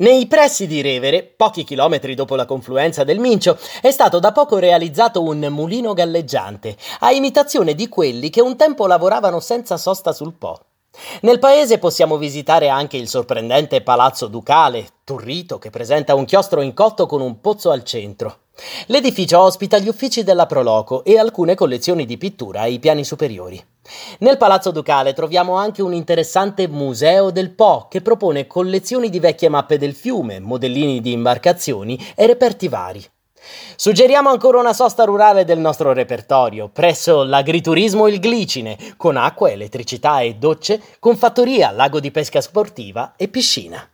Nei pressi di Revere, pochi chilometri dopo la confluenza del Mincio, è stato da poco realizzato un mulino galleggiante, a imitazione di quelli che un tempo lavoravano senza sosta sul Po. Nel paese possiamo visitare anche il sorprendente Palazzo Ducale, turrito, che presenta un chiostro in cotto con un pozzo al centro. L'edificio ospita gli uffici della Proloco e alcune collezioni di pittura ai piani superiori. Nel Palazzo Ducale troviamo anche un interessante museo del Po che propone collezioni di vecchie mappe del fiume, modellini di imbarcazioni e reperti vari. Suggeriamo ancora una sosta rurale del nostro repertorio, presso l'agriturismo Il Glicine, con acqua, elettricità e docce, con fattoria, lago di pesca sportiva e piscina.